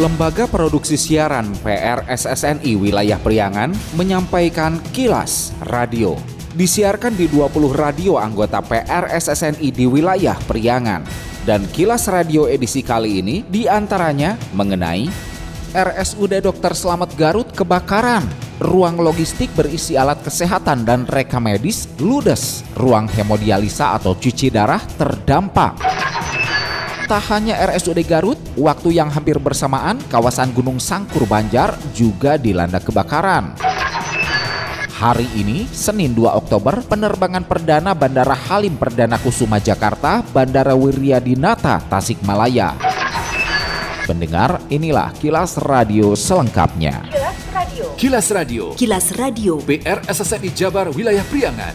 Lembaga Produksi Siaran PRSSNI Wilayah Priangan menyampaikan kilas radio. Disiarkan di 20 radio anggota PRSSNI di wilayah Priangan. Dan kilas radio edisi kali ini di antaranya mengenai RSUD Dr. Slamet Garut kebakaran, ruang logistik berisi alat kesehatan dan reka medis ludes, ruang hemodialisa atau cuci darah terdampak. Tak hanya RSUD Garut, waktu yang hampir bersamaan kawasan Gunung Sangkur Banjar juga dilanda kebakaran. Hari ini, Senin 2 Oktober, penerbangan perdana Bandara Halim Perdana Kusuma Jakarta, Bandara Wiryadinata Tasikmalaya. Pendengar, inilah kilas radio selengkapnya. Kilas Radio. Kilas Radio. Kilas Radio. PR SSNI Jabar Wilayah Priangan.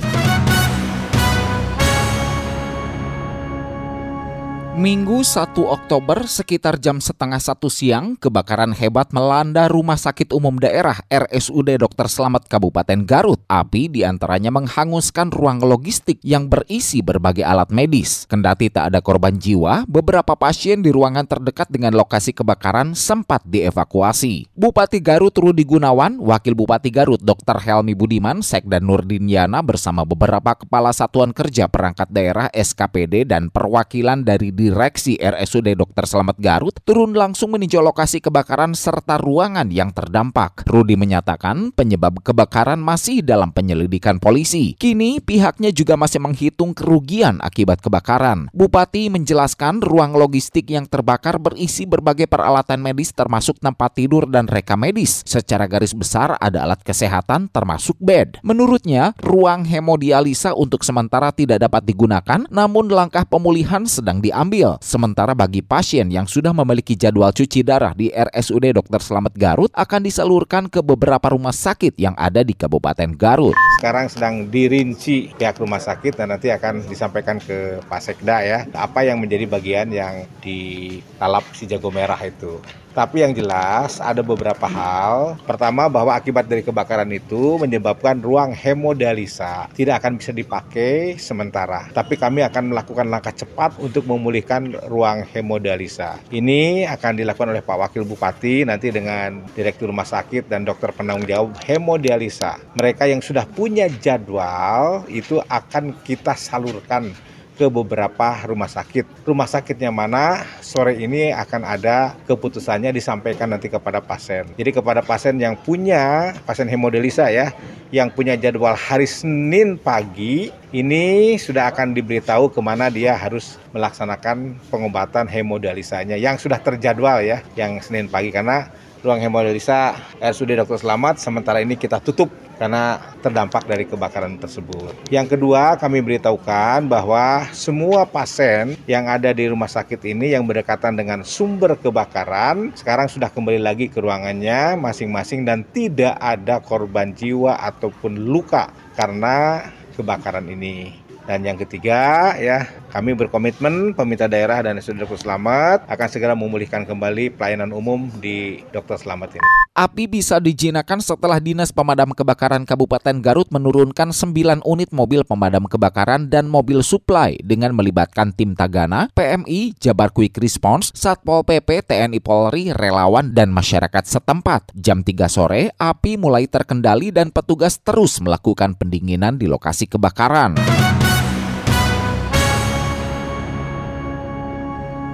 Minggu 1 Oktober sekitar jam setengah satu siang, kebakaran hebat melanda Rumah Sakit Umum Daerah RSUD Dr. Slamet Kabupaten Garut. Api di antaranya menghanguskan ruang logistik yang berisi berbagai alat medis. Kendati tak ada korban jiwa, beberapa pasien di ruangan terdekat dengan lokasi kebakaran sempat dievakuasi. Bupati Garut Rudi Gunawan, Wakil Bupati Garut Dr. Helmi Budiman, Sekda Nurdin Yana bersama beberapa kepala satuan kerja perangkat daerah SKPD dan perwakilan dari Direksi RSUD Dr. Selamat Garut turun langsung meninjau lokasi kebakaran serta ruangan yang terdampak. Rudi menyatakan penyebab kebakaran masih dalam penyelidikan polisi. Kini pihaknya juga masih menghitung kerugian akibat kebakaran. Bupati menjelaskan ruang logistik yang terbakar berisi berbagai peralatan medis termasuk tempat tidur dan reka medis. Secara garis besar ada alat kesehatan termasuk bed. Menurutnya, ruang hemodialisa untuk sementara tidak dapat digunakan namun langkah pemulihan sedang diambil diambil. Sementara bagi pasien yang sudah memiliki jadwal cuci darah di RSUD Dr. Slamet Garut akan disalurkan ke beberapa rumah sakit yang ada di Kabupaten Garut. Sekarang sedang dirinci pihak rumah sakit dan nanti akan disampaikan ke Pak Sekda ya, apa yang menjadi bagian yang di talap si jago merah itu. Tapi yang jelas ada beberapa hal. Pertama bahwa akibat dari kebakaran itu menyebabkan ruang hemodialisa tidak akan bisa dipakai sementara. Tapi kami akan melakukan langkah cepat untuk memulihkan ruang hemodialisa. Ini akan dilakukan oleh Pak Wakil Bupati nanti dengan Direktur Rumah Sakit dan dokter penanggung jawab hemodialisa. Mereka yang sudah punya jadwal itu akan kita salurkan ke beberapa rumah sakit. Rumah sakitnya mana sore ini akan ada keputusannya disampaikan nanti kepada pasien. Jadi kepada pasien yang punya pasien hemodialisa ya, yang punya jadwal hari Senin pagi ini sudah akan diberitahu ke mana dia harus melaksanakan pengobatan hemodialisanya yang sudah terjadwal ya, yang Senin pagi karena ruang hemodialisa RSUD Dr. Selamat sementara ini kita tutup karena terdampak dari kebakaran tersebut. Yang kedua, kami beritahukan bahwa semua pasien yang ada di rumah sakit ini yang berdekatan dengan sumber kebakaran sekarang sudah kembali lagi ke ruangannya masing-masing dan tidak ada korban jiwa ataupun luka karena kebakaran ini. Dan yang ketiga ya kami berkomitmen pemerintah daerah dan Institut Dokter Selamat akan segera memulihkan kembali pelayanan umum di Dokter Selamat ini. Api bisa dijinakan setelah Dinas Pemadam Kebakaran Kabupaten Garut menurunkan 9 unit mobil pemadam kebakaran dan mobil supply dengan melibatkan tim Tagana, PMI, Jabar Quick Response, Satpol PP, TNI Polri, relawan, dan masyarakat setempat. Jam 3 sore, api mulai terkendali dan petugas terus melakukan pendinginan di lokasi kebakaran.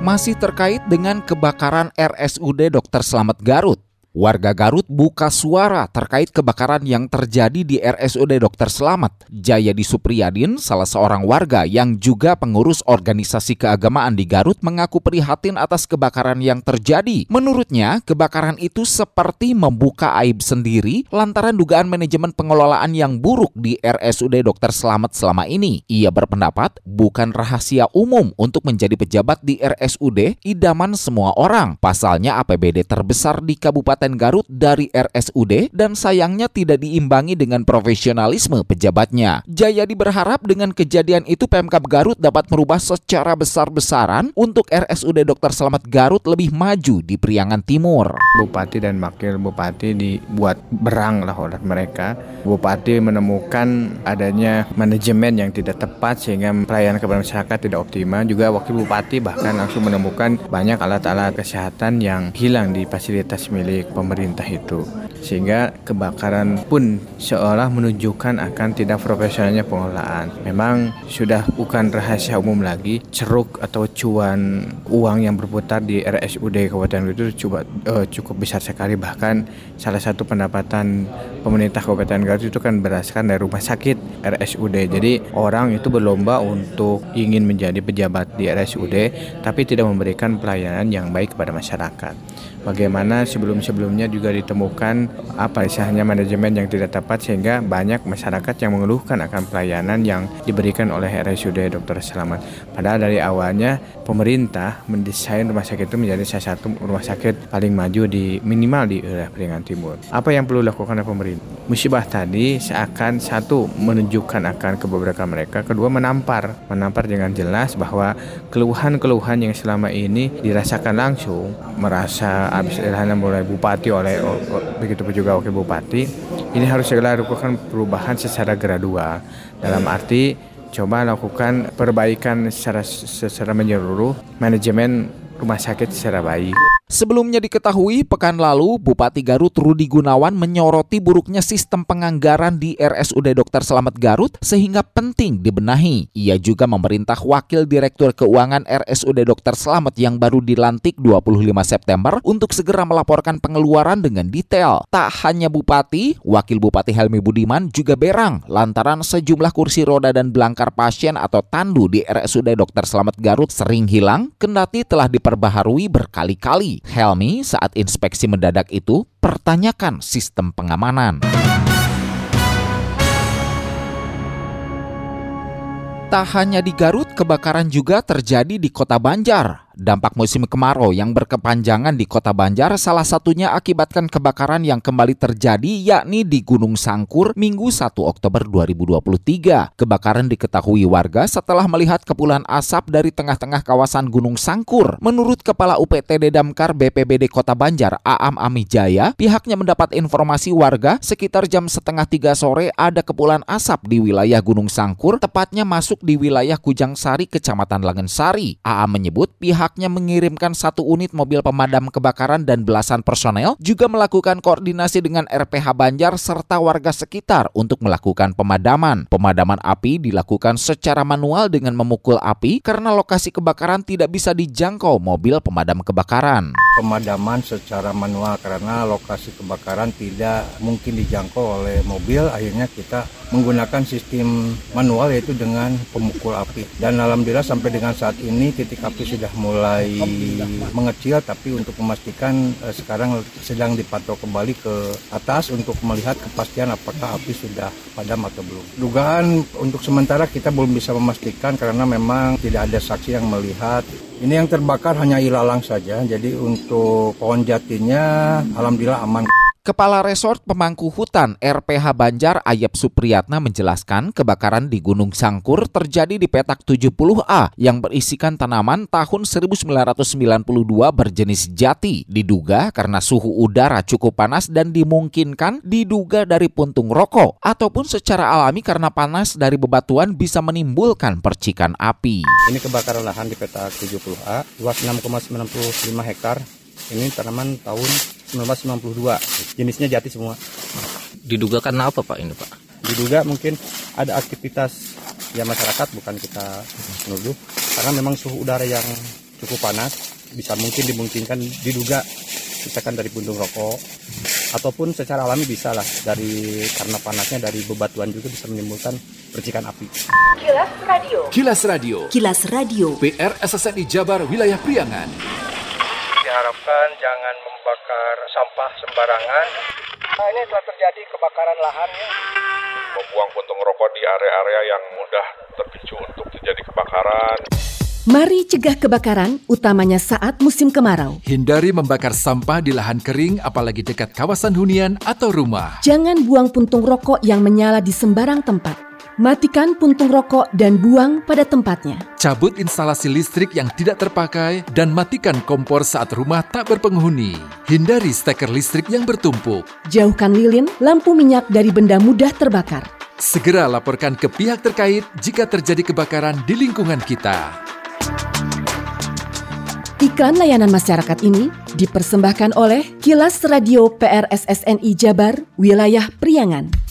Masih terkait dengan kebakaran RSUD Dr. Slamet Garut. Warga Garut buka suara terkait kebakaran yang terjadi di RSUD Dr. Selamat. Jayadi Supriyadin, salah seorang warga yang juga pengurus organisasi keagamaan di Garut mengaku prihatin atas kebakaran yang terjadi. Menurutnya, kebakaran itu seperti membuka aib sendiri lantaran dugaan manajemen pengelolaan yang buruk di RSUD Dr. Selamat selama ini. Ia berpendapat bukan rahasia umum untuk menjadi pejabat di RSUD idaman semua orang. Pasalnya APBD terbesar di Kabupaten Kabupaten Garut dari RSUD dan sayangnya tidak diimbangi dengan profesionalisme pejabatnya. Jayadi berharap dengan kejadian itu Pemkab Garut dapat merubah secara besar-besaran untuk RSUD Dr. Selamat Garut lebih maju di Priangan Timur. Bupati dan Wakil Bupati dibuat berang lah oleh mereka. Bupati menemukan adanya manajemen yang tidak tepat sehingga pelayanan kepada masyarakat tidak optimal. Juga Wakil Bupati bahkan langsung menemukan banyak alat-alat kesehatan yang hilang di fasilitas milik pemerintah itu. Sehingga kebakaran pun seolah menunjukkan akan tidak profesionalnya pengelolaan. Memang sudah bukan rahasia umum lagi, ceruk atau cuan uang yang berputar di RSUD Kabupaten itu cukup, uh, cukup besar sekali. Bahkan salah satu pendapatan pemerintah Kabupaten Garut itu kan berasal dari rumah sakit RSUD. Jadi orang itu berlomba untuk ingin menjadi pejabat di RSUD tapi tidak memberikan pelayanan yang baik kepada masyarakat. Bagaimana sebelum-sebelumnya juga ditemukan apa istilahnya manajemen yang tidak tepat sehingga banyak masyarakat yang mengeluhkan akan pelayanan yang diberikan oleh RSUD Dr. Selamat. Padahal dari awalnya pemerintah mendesain rumah sakit itu menjadi salah satu rumah sakit paling maju di minimal di wilayah Peringatan Timur. Apa yang perlu dilakukan oleh pemerintah? Musibah tadi seakan satu menunjukkan akan keberadaan mereka, kedua menampar, menampar dengan jelas bahwa keluhan-keluhan yang selama ini dirasakan langsung merasa ilham mulai bupati oleh begitu pun juga wakil bupati ini harus segera lakukan perubahan secara gradual dalam arti coba lakukan perbaikan secara secara menyeluruh manajemen rumah sakit secara baik. Sebelumnya diketahui, pekan lalu Bupati Garut Rudi Gunawan menyoroti buruknya sistem penganggaran di RSUD Dr. Selamat Garut sehingga penting dibenahi. Ia juga memerintah Wakil Direktur Keuangan RSUD Dr. Selamat yang baru dilantik 25 September untuk segera melaporkan pengeluaran dengan detail. Tak hanya Bupati, Wakil Bupati Helmi Budiman juga berang lantaran sejumlah kursi roda dan belangkar pasien atau tandu di RSUD Dr. Selamat Garut sering hilang kendati telah diperbaharui berkali-kali. Helmi saat inspeksi mendadak itu pertanyakan sistem pengamanan. Tak hanya di Garut, kebakaran juga terjadi di kota Banjar dampak musim kemarau yang berkepanjangan di kota Banjar salah satunya akibatkan kebakaran yang kembali terjadi yakni di Gunung Sangkur Minggu 1 Oktober 2023. Kebakaran diketahui warga setelah melihat kepulan asap dari tengah-tengah kawasan Gunung Sangkur. Menurut Kepala UPTD Damkar BPBD Kota Banjar Aam Amijaya, pihaknya mendapat informasi warga sekitar jam setengah tiga sore ada kepulan asap di wilayah Gunung Sangkur, tepatnya masuk di wilayah Kujang Sari, Kecamatan Langensari. Aam menyebut pihak pihaknya mengirimkan satu unit mobil pemadam kebakaran dan belasan personel juga melakukan koordinasi dengan RPH Banjar serta warga sekitar untuk melakukan pemadaman. Pemadaman api dilakukan secara manual dengan memukul api karena lokasi kebakaran tidak bisa dijangkau mobil pemadam kebakaran. Pemadaman secara manual karena lokasi kebakaran tidak mungkin dijangkau oleh mobil, akhirnya kita menggunakan sistem manual yaitu dengan pemukul api. Dan alhamdulillah sampai dengan saat ini titik api sudah mulai mulai mengecil tapi untuk memastikan eh, sekarang sedang dipantau kembali ke atas untuk melihat kepastian apakah api sudah padam atau belum. Dugaan untuk sementara kita belum bisa memastikan karena memang tidak ada saksi yang melihat ini yang terbakar hanya ilalang saja, jadi untuk pohon jatinya alhamdulillah aman. Kepala Resort Pemangku Hutan RPH Banjar Ayep Supriyatna menjelaskan kebakaran di Gunung Sangkur terjadi di petak 70A yang berisikan tanaman tahun 1992 berjenis jati. Diduga karena suhu udara cukup panas dan dimungkinkan diduga dari puntung rokok ataupun secara alami karena panas dari bebatuan bisa menimbulkan percikan api. Ini kebakaran lahan di petak 70A, luas 6,95 hektar. Ini tanaman tahun 1992 jenisnya jati semua diduga karena apa pak ini pak diduga mungkin ada aktivitas ya masyarakat bukan kita menuduh karena memang suhu udara yang cukup panas bisa mungkin dimungkinkan diduga misalkan dari puntung rokok ataupun secara alami bisa lah dari karena panasnya dari bebatuan juga bisa menimbulkan percikan api. Kilas Radio. Kilas Radio. Kilas Radio. PR SSNI Jabar Wilayah Priangan. Diharapkan jangan membakar sampah sembarangan. Nah, ini telah terjadi kebakaran lahan. Membuang puntung rokok di area-area yang mudah terpicu untuk terjadi kebakaran. Mari cegah kebakaran, utamanya saat musim kemarau. Hindari membakar sampah di lahan kering apalagi dekat kawasan hunian atau rumah. Jangan buang puntung rokok yang menyala di sembarang tempat. Matikan puntung rokok dan buang pada tempatnya. Cabut instalasi listrik yang tidak terpakai dan matikan kompor saat rumah tak berpenghuni. Hindari steker listrik yang bertumpuk. Jauhkan lilin, lampu minyak dari benda mudah terbakar. Segera laporkan ke pihak terkait jika terjadi kebakaran di lingkungan kita. Iklan layanan masyarakat ini dipersembahkan oleh Kilas Radio PRSSNI Jabar, Wilayah Priangan.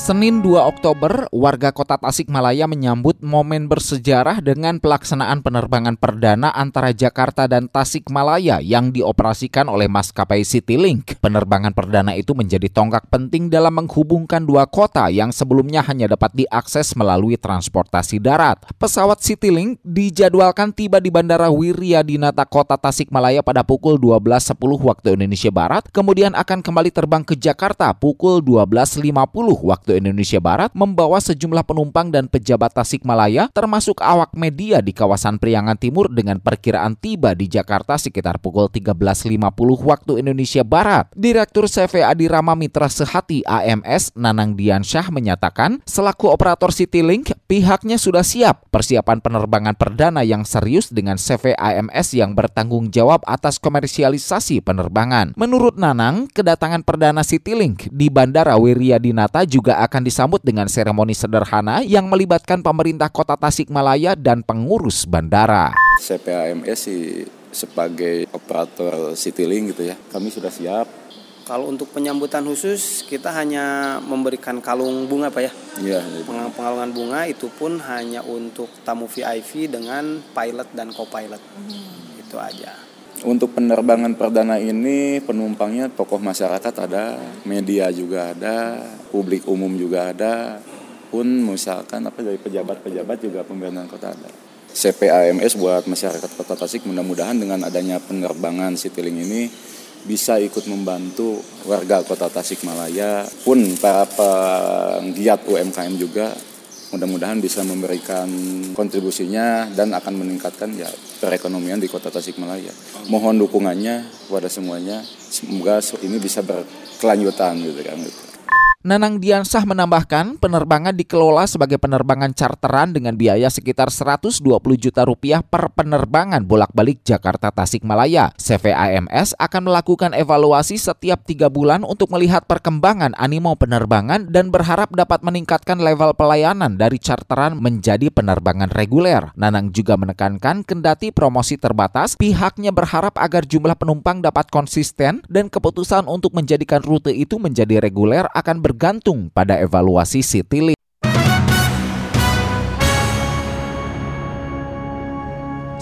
Senin 2 Oktober, warga kota Tasikmalaya menyambut momen bersejarah dengan pelaksanaan penerbangan perdana antara Jakarta dan Tasikmalaya yang dioperasikan oleh maskapai Citylink. Penerbangan perdana itu menjadi tonggak penting dalam menghubungkan dua kota yang sebelumnya hanya dapat diakses melalui transportasi darat. Pesawat Citylink dijadwalkan tiba di Bandara Wiryadinata Kota Tasikmalaya pada pukul 12.10 waktu Indonesia Barat, kemudian akan kembali terbang ke Jakarta pukul 12.50 waktu Indonesia Barat membawa sejumlah penumpang dan pejabat Tasikmalaya termasuk awak media di kawasan Priangan Timur dengan perkiraan tiba di Jakarta sekitar pukul 13.50 waktu Indonesia Barat. Direktur CV Adirama Mitra Sehati AMS Nanang Diansyah menyatakan selaku operator Citylink pihaknya sudah siap persiapan penerbangan perdana yang serius dengan CV AMS yang bertanggung jawab atas komersialisasi penerbangan. Menurut Nanang, kedatangan perdana Citylink di Bandara Wiryadinata juga akan disambut dengan seremoni sederhana yang melibatkan pemerintah kota Tasikmalaya dan pengurus bandara. CPAMS sih sebagai operator Citylink gitu ya, kami sudah siap. Kalau untuk penyambutan khusus kita hanya memberikan kalung bunga pak ya. Iya. Peng- Pengalungan bunga itu pun hanya untuk tamu VIP dengan pilot dan co-pilot. Itu aja. Untuk penerbangan perdana ini penumpangnya tokoh masyarakat ada, media juga ada, publik umum juga ada, pun misalkan apa dari pejabat-pejabat juga pemerintahan kota ada. CPAMS buat masyarakat Kota Tasik mudah-mudahan dengan adanya penerbangan Citylink ini bisa ikut membantu warga Kota Tasikmalaya pun para penggiat UMKM juga mudah-mudahan bisa memberikan kontribusinya dan akan meningkatkan ya perekonomian di Kota Tasikmalaya. Mohon dukungannya kepada semuanya. Semoga ini bisa berkelanjutan gitu kan gitu. Nanang Diansah menambahkan penerbangan dikelola sebagai penerbangan charteran dengan biaya sekitar 120 juta rupiah per penerbangan bolak-balik Jakarta Tasikmalaya. CVAMS akan melakukan evaluasi setiap tiga bulan untuk melihat perkembangan animo penerbangan dan berharap dapat meningkatkan level pelayanan dari charteran menjadi penerbangan reguler. Nanang juga menekankan kendati promosi terbatas, pihaknya berharap agar jumlah penumpang dapat konsisten dan keputusan untuk menjadikan rute itu menjadi reguler akan bergantung pada evaluasi Citylink.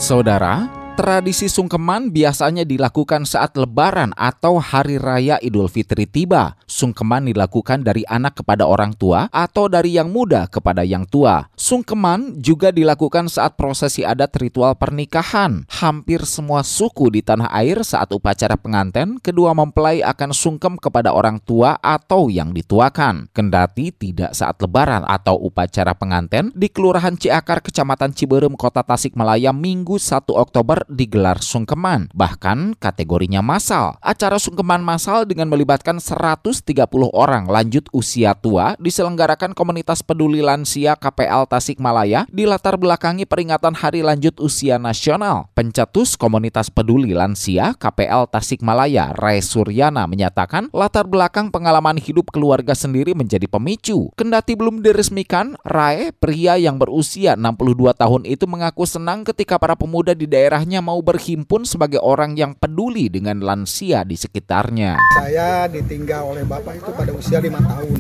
Saudara, Tradisi sungkeman biasanya dilakukan saat lebaran atau hari raya Idul Fitri tiba. Sungkeman dilakukan dari anak kepada orang tua atau dari yang muda kepada yang tua. Sungkeman juga dilakukan saat prosesi adat ritual pernikahan. Hampir semua suku di tanah air saat upacara pengantin, kedua mempelai akan sungkem kepada orang tua atau yang dituakan. Kendati tidak saat lebaran atau upacara pengantin di Kelurahan Ciakar, Kecamatan Ciberem, Kota Tasikmalaya, Minggu 1 Oktober digelar sungkeman, bahkan kategorinya massal. Acara sungkeman massal dengan melibatkan 130 orang lanjut usia tua diselenggarakan komunitas peduli lansia KPL Tasikmalaya di latar belakangi peringatan Hari Lanjut Usia Nasional. Pencetus komunitas peduli lansia KPL Tasikmalaya, Ray Suryana menyatakan latar belakang pengalaman hidup keluarga sendiri menjadi pemicu. Kendati belum diresmikan, Ray, pria yang berusia 62 tahun itu mengaku senang ketika para pemuda di daerahnya mau berhimpun sebagai orang yang peduli dengan lansia di sekitarnya. Saya ditinggal oleh bapak itu pada usia lima tahun.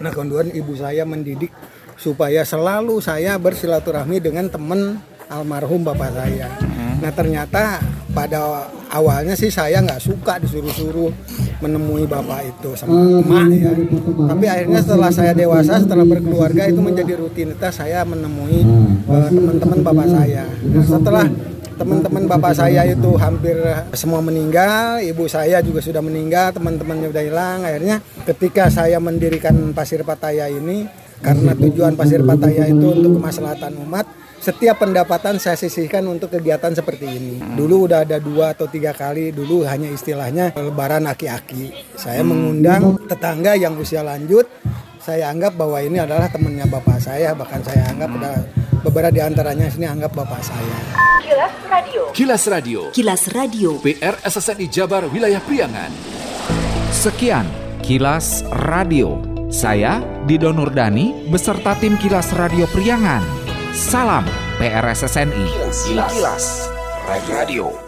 Nah kemudian ibu saya mendidik supaya selalu saya bersilaturahmi dengan teman almarhum bapak saya. Nah ternyata pada awalnya sih saya nggak suka disuruh-suruh menemui bapak itu sama emak ya tapi akhirnya setelah saya dewasa setelah berkeluarga itu menjadi rutinitas saya menemui uh, teman-teman bapak saya nah, setelah teman-teman bapak saya itu hampir semua meninggal, ibu saya juga sudah meninggal, teman-temannya sudah hilang. Akhirnya ketika saya mendirikan Pasir Pataya ini, karena tujuan Pasir Pataya itu untuk kemaslahatan umat, setiap pendapatan saya sisihkan untuk kegiatan seperti ini. Dulu udah ada dua atau tiga kali, dulu hanya istilahnya lebaran aki-aki. Saya mengundang tetangga yang usia lanjut, saya anggap bahwa ini adalah temannya bapak saya, bahkan saya anggap ada beberapa di antaranya sini anggap bapak saya. Kilas Radio. Kilas Radio. Kilas Radio. PR SSNI Jabar Wilayah Priangan. Sekian Kilas Radio. Saya Dido Nurdani beserta tim Kilas Radio Priangan. Salam PRSSNI. Kilas, Kilas Radio.